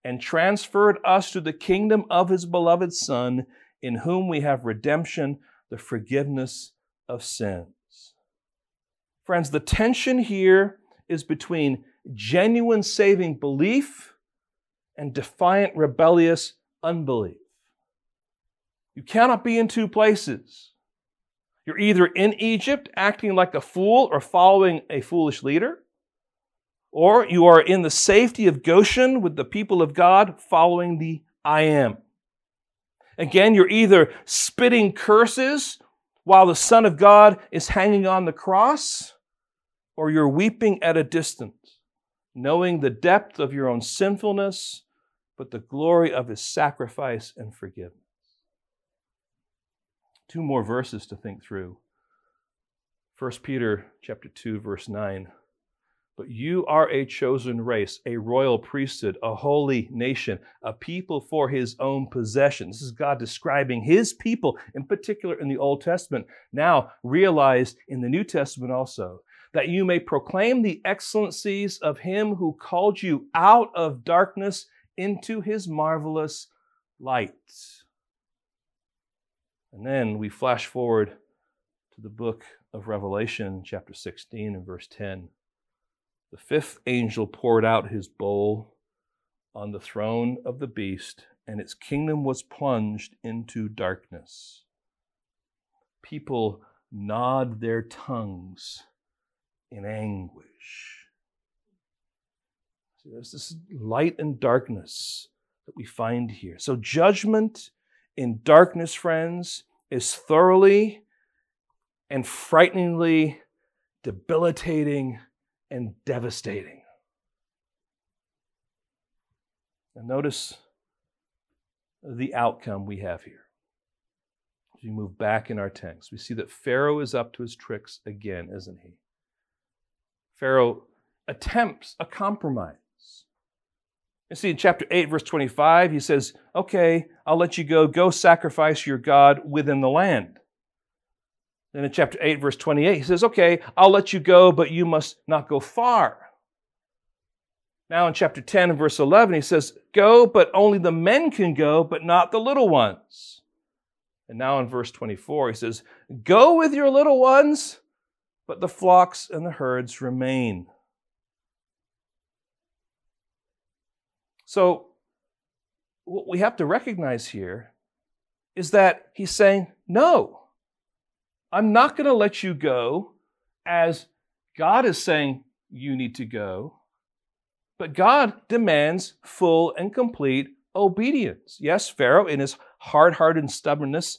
and transferred us to the kingdom of His beloved Son, in whom we have redemption, the forgiveness of sins. Friends, the tension here is between genuine saving belief and defiant, rebellious unbelief. You cannot be in two places. You're either in Egypt acting like a fool or following a foolish leader, or you are in the safety of Goshen with the people of God following the I am. Again, you're either spitting curses while the Son of God is hanging on the cross, or you're weeping at a distance, knowing the depth of your own sinfulness, but the glory of his sacrifice and forgiveness two more verses to think through. 1 Peter chapter 2 verse 9. But you are a chosen race, a royal priesthood, a holy nation, a people for his own possession. This is God describing his people, in particular in the Old Testament, now realized in the New Testament also, that you may proclaim the excellencies of him who called you out of darkness into his marvelous light. And then we flash forward to the book of Revelation, chapter 16 and verse 10. The fifth angel poured out his bowl on the throne of the beast, and its kingdom was plunged into darkness. People gnawed their tongues in anguish. So there's this light and darkness that we find here. So judgment in darkness, friends, is thoroughly and frighteningly debilitating and devastating. And notice the outcome we have here. As we move back in our text, we see that Pharaoh is up to his tricks again, isn't he? Pharaoh attempts a compromise. See in chapter 8, verse 25, he says, Okay, I'll let you go. Go sacrifice your God within the land. Then in chapter 8, verse 28, he says, Okay, I'll let you go, but you must not go far. Now in chapter 10 verse 11, he says, Go, but only the men can go, but not the little ones. And now in verse 24, he says, Go with your little ones, but the flocks and the herds remain. So, what we have to recognize here is that he's saying, No, I'm not going to let you go as God is saying you need to go. But God demands full and complete obedience. Yes, Pharaoh, in his hard hearted stubbornness,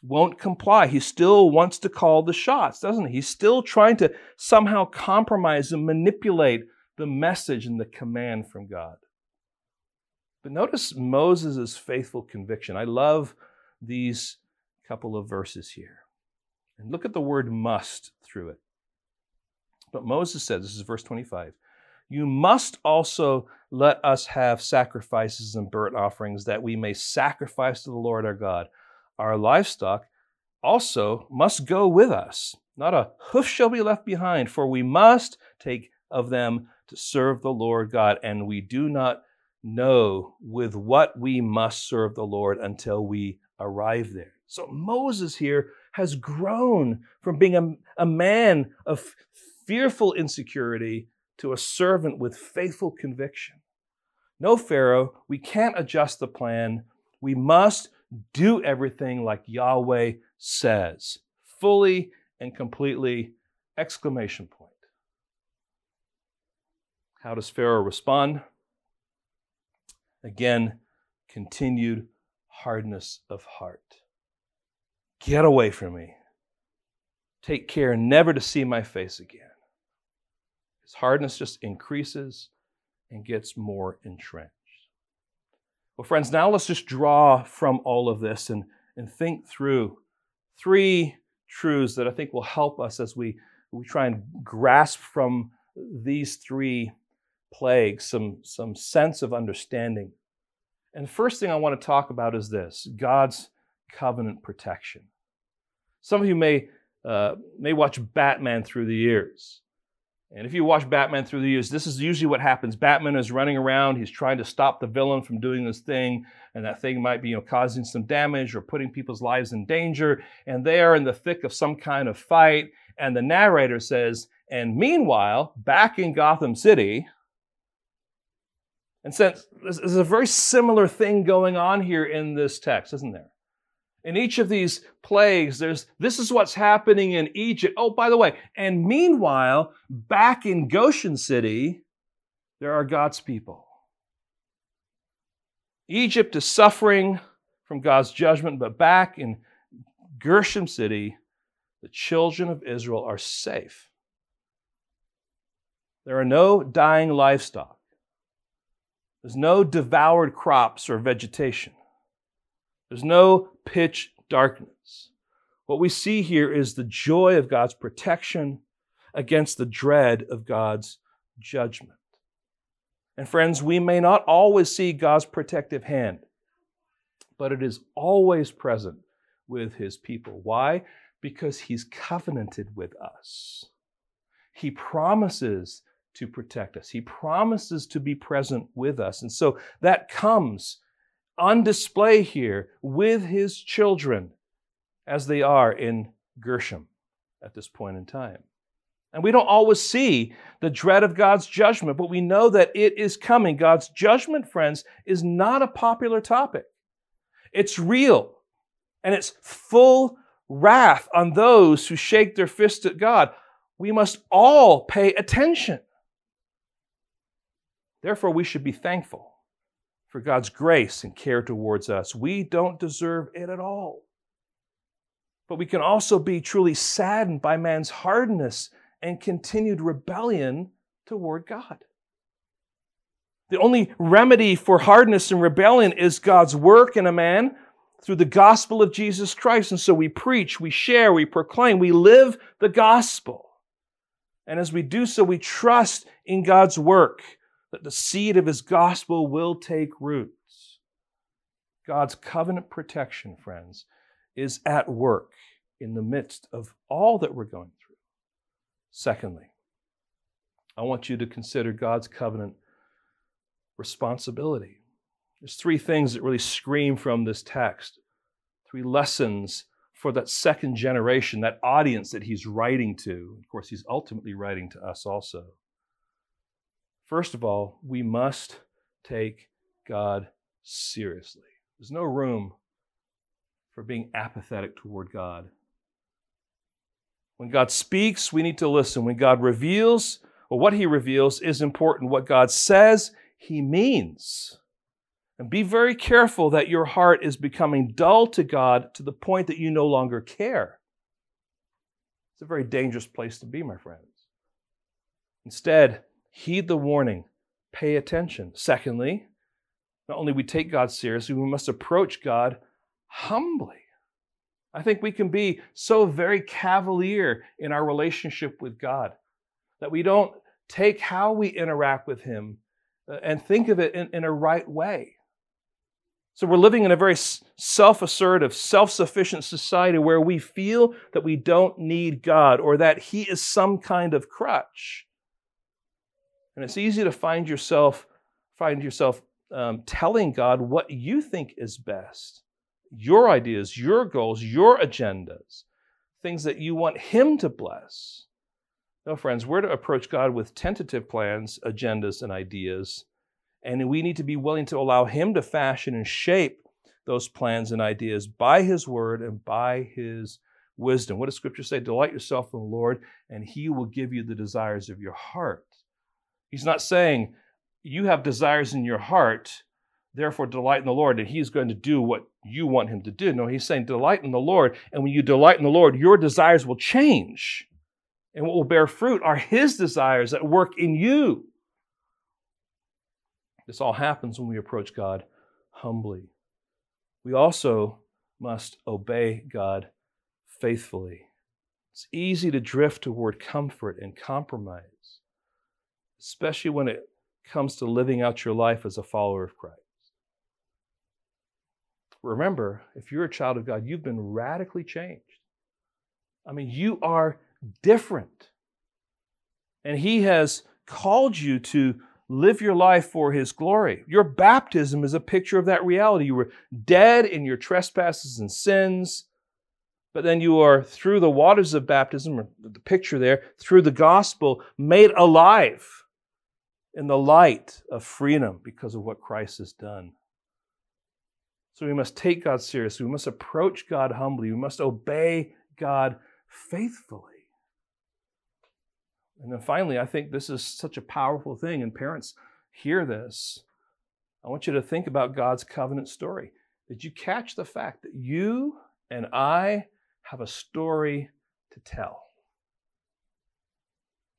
won't comply. He still wants to call the shots, doesn't he? He's still trying to somehow compromise and manipulate the message and the command from God. But notice Moses' faithful conviction. I love these couple of verses here. And look at the word must through it. But Moses said, this is verse 25, you must also let us have sacrifices and burnt offerings that we may sacrifice to the Lord our God. Our livestock also must go with us. Not a hoof shall be left behind, for we must take of them to serve the Lord God, and we do not know with what we must serve the Lord until we arrive there. So Moses here has grown from being a, a man of fearful insecurity to a servant with faithful conviction. No, Pharaoh, we can't adjust the plan. We must do everything like Yahweh says, fully and completely! Exclamation point. How does Pharaoh respond? Again, continued hardness of heart. Get away from me. Take care never to see my face again. His hardness just increases and gets more entrenched. Well, friends, now let's just draw from all of this and, and think through three truths that I think will help us as we, we try and grasp from these three plagues some, some sense of understanding. And the first thing I want to talk about is this God's covenant protection. Some of you may, uh, may watch Batman through the years. And if you watch Batman through the years, this is usually what happens. Batman is running around, he's trying to stop the villain from doing this thing, and that thing might be you know, causing some damage or putting people's lives in danger. And they are in the thick of some kind of fight. And the narrator says, and meanwhile, back in Gotham City, and since there's a very similar thing going on here in this text, isn't there? In each of these plagues, there's this is what's happening in Egypt. Oh, by the way, and meanwhile, back in Goshen City, there are God's people. Egypt is suffering from God's judgment, but back in Goshen City, the children of Israel are safe. There are no dying livestock. There's no devoured crops or vegetation. There's no pitch darkness. What we see here is the joy of God's protection against the dread of God's judgment. And friends, we may not always see God's protective hand, but it is always present with his people. Why? Because he's covenanted with us. He promises to protect us. He promises to be present with us. And so that comes on display here with his children as they are in Goshen at this point in time. And we don't always see the dread of God's judgment, but we know that it is coming. God's judgment, friends, is not a popular topic. It's real, and it's full wrath on those who shake their fist at God. We must all pay attention. Therefore, we should be thankful for God's grace and care towards us. We don't deserve it at all. But we can also be truly saddened by man's hardness and continued rebellion toward God. The only remedy for hardness and rebellion is God's work in a man through the gospel of Jesus Christ. And so we preach, we share, we proclaim, we live the gospel. And as we do so, we trust in God's work that the seed of his gospel will take roots. God's covenant protection, friends, is at work in the midst of all that we're going through. Secondly, I want you to consider God's covenant responsibility. There's three things that really scream from this text, three lessons for that second generation, that audience that he's writing to. Of course, he's ultimately writing to us also. First of all, we must take God seriously. There's no room for being apathetic toward God. When God speaks, we need to listen. When God reveals, well, what He reveals is important. What God says, He means. And be very careful that your heart is becoming dull to God to the point that you no longer care. It's a very dangerous place to be, my friends. Instead, heed the warning, pay attention. Secondly, not only we take God seriously, we must approach God humbly. I think we can be so very cavalier in our relationship with God that we don't take how we interact with Him uh, and think of it in, in a right way. So we're living in a very self assertive, self sufficient society where we feel that we don't need God or that He is some kind of crutch. And it's easy to find yourself, find yourself um, telling God what you think is best your ideas, your goals, your agendas, things that you want Him to bless. No, friends, we're to approach God with tentative plans, agendas, and ideas. And we need to be willing to allow Him to fashion and shape those plans and ideas by His word and by His wisdom. What does Scripture say? Delight yourself in the Lord, and He will give you the desires of your heart. He's not saying you have desires in your heart, therefore delight in the Lord, and He's going to do what you want Him to do. No, He's saying delight in the Lord, and when you delight in the Lord, your desires will change. And what will bear fruit are His desires that work in you. This all happens when we approach God humbly. We also must obey God faithfully. It's easy to drift toward comfort and compromise, especially when it comes to living out your life as a follower of Christ. Remember, if you're a child of God, you've been radically changed. I mean, you are different. And He has called you to live your life for His glory. Your baptism is a picture of that reality. You were dead in your trespasses and sins, but then you are, through the waters of baptism, or the picture there, through the gospel, made alive in the light of freedom because of what Christ has done. So we must take God seriously. We must approach God humbly. We must obey God faithfully. And then finally, I think this is such a powerful thing, and parents hear this. I want you to think about God's covenant story. Did you catch the fact that you and I have a story to tell?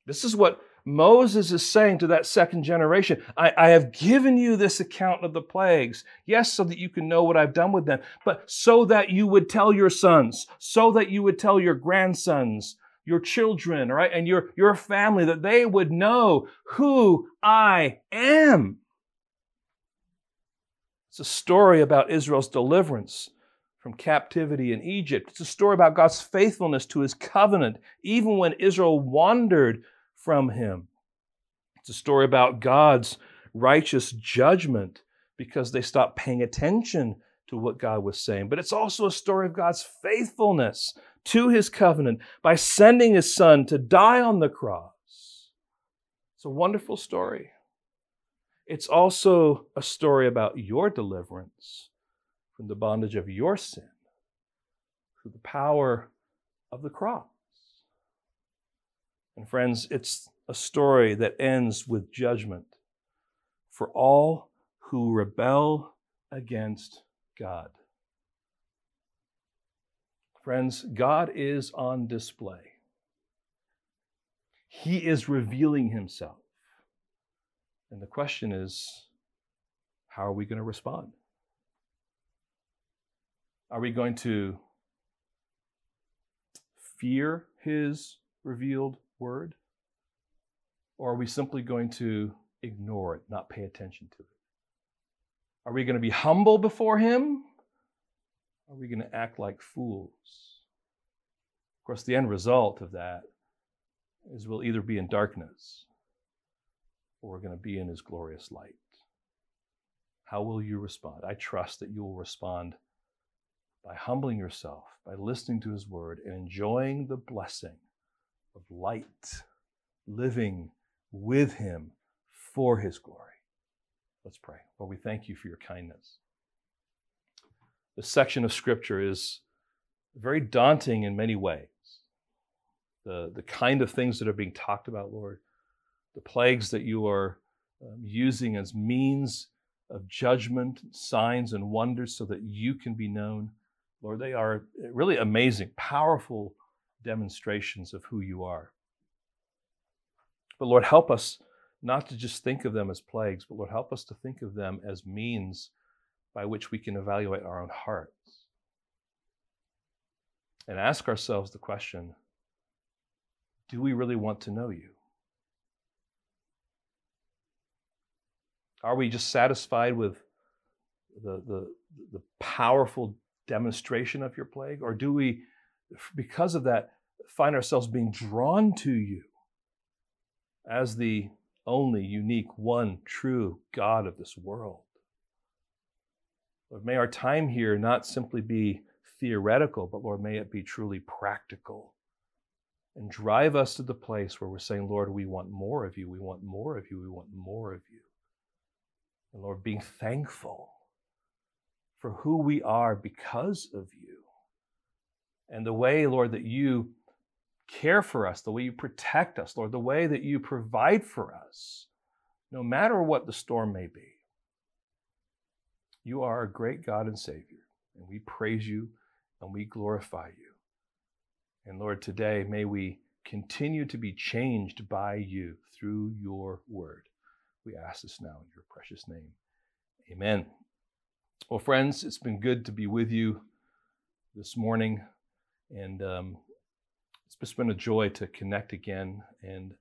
This is what Moses is saying to that second generation, I, I, have given you this account of the plagues. Yes, so that you can know what I've done with them, but so that you would tell your sons, so that you would tell your grandsons, your children, right, and your, your family, that they would know who I am. It's a story about Israel's deliverance from captivity in Egypt. It's a story about God's faithfulness to his covenant, even when Israel wandered from him. It's a story about God's righteous judgment because they stopped paying attention to what God was saying. But it's also a story of God's faithfulness to his covenant by sending his son to die on the cross. It's a wonderful story. It's also a story about your deliverance from the bondage of your sin through the power of the cross. And friends, it's a story that ends with judgment for all who rebel against God. Friends, God is on display. He is revealing himself. And the question is how are we going to respond? Are we going to fear his revealed word? Or are we simply going to ignore it, not pay attention to it? Are we going to be humble before Him? Are we going to act like fools? Of course, the end result of that is we'll either be in darkness or we're going to be in His glorious light. How will you respond? I trust that you will respond by humbling yourself, by listening to His word, and enjoying the blessing of light, living with him for his glory. Let's pray. Lord, we thank you for your kindness. This section of scripture is very daunting in many ways. The, the kind of things that are being talked about, Lord, the plagues that you are um, using as means of judgment, signs, and wonders so that you can be known. Lord, they are really amazing, powerful demonstrations of who you are. But Lord, help us not to just think of them as plagues, but Lord, help us to think of them as means by which we can evaluate our own hearts. and ask ourselves the question do we really want to know you? Are we just satisfied with the, the, the powerful demonstration of your plague? Or do we, because of that, find ourselves being drawn to you as the only unique, one true God of this world? Lord, may our time here not simply be theoretical, but Lord, may it be truly practical. And drive us to the place where we're saying, Lord, we want more of you, we want more of you, we want more of you. And Lord, being thankful for who we are because of you. And the way, Lord, that you care for us, the way you protect us, Lord, the way that you provide for us, no matter what the storm may be. You are a great God and Savior, and we praise you and we glorify you. And Lord, today may we continue to be changed by you through your word. We ask this now in your precious name. Amen. Well, friends, it's been good to be with you this morning, and um, it's just been a joy to connect again and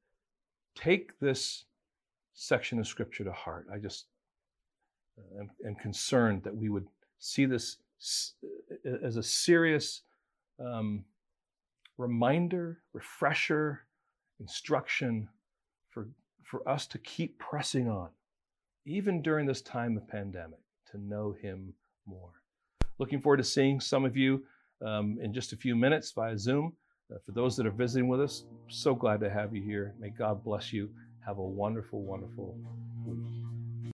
take this section of Scripture to heart. I just uh, am, am concerned that we would see this as a serious um, reminder, refresher, instruction for, for us to keep pressing on, even during this time of pandemic to know Him more. Looking forward to seeing some of you um, in just a few minutes via Zoom. Uh, for those that are visiting with us, so glad to have you here. May God bless you. Have a wonderful, wonderful week.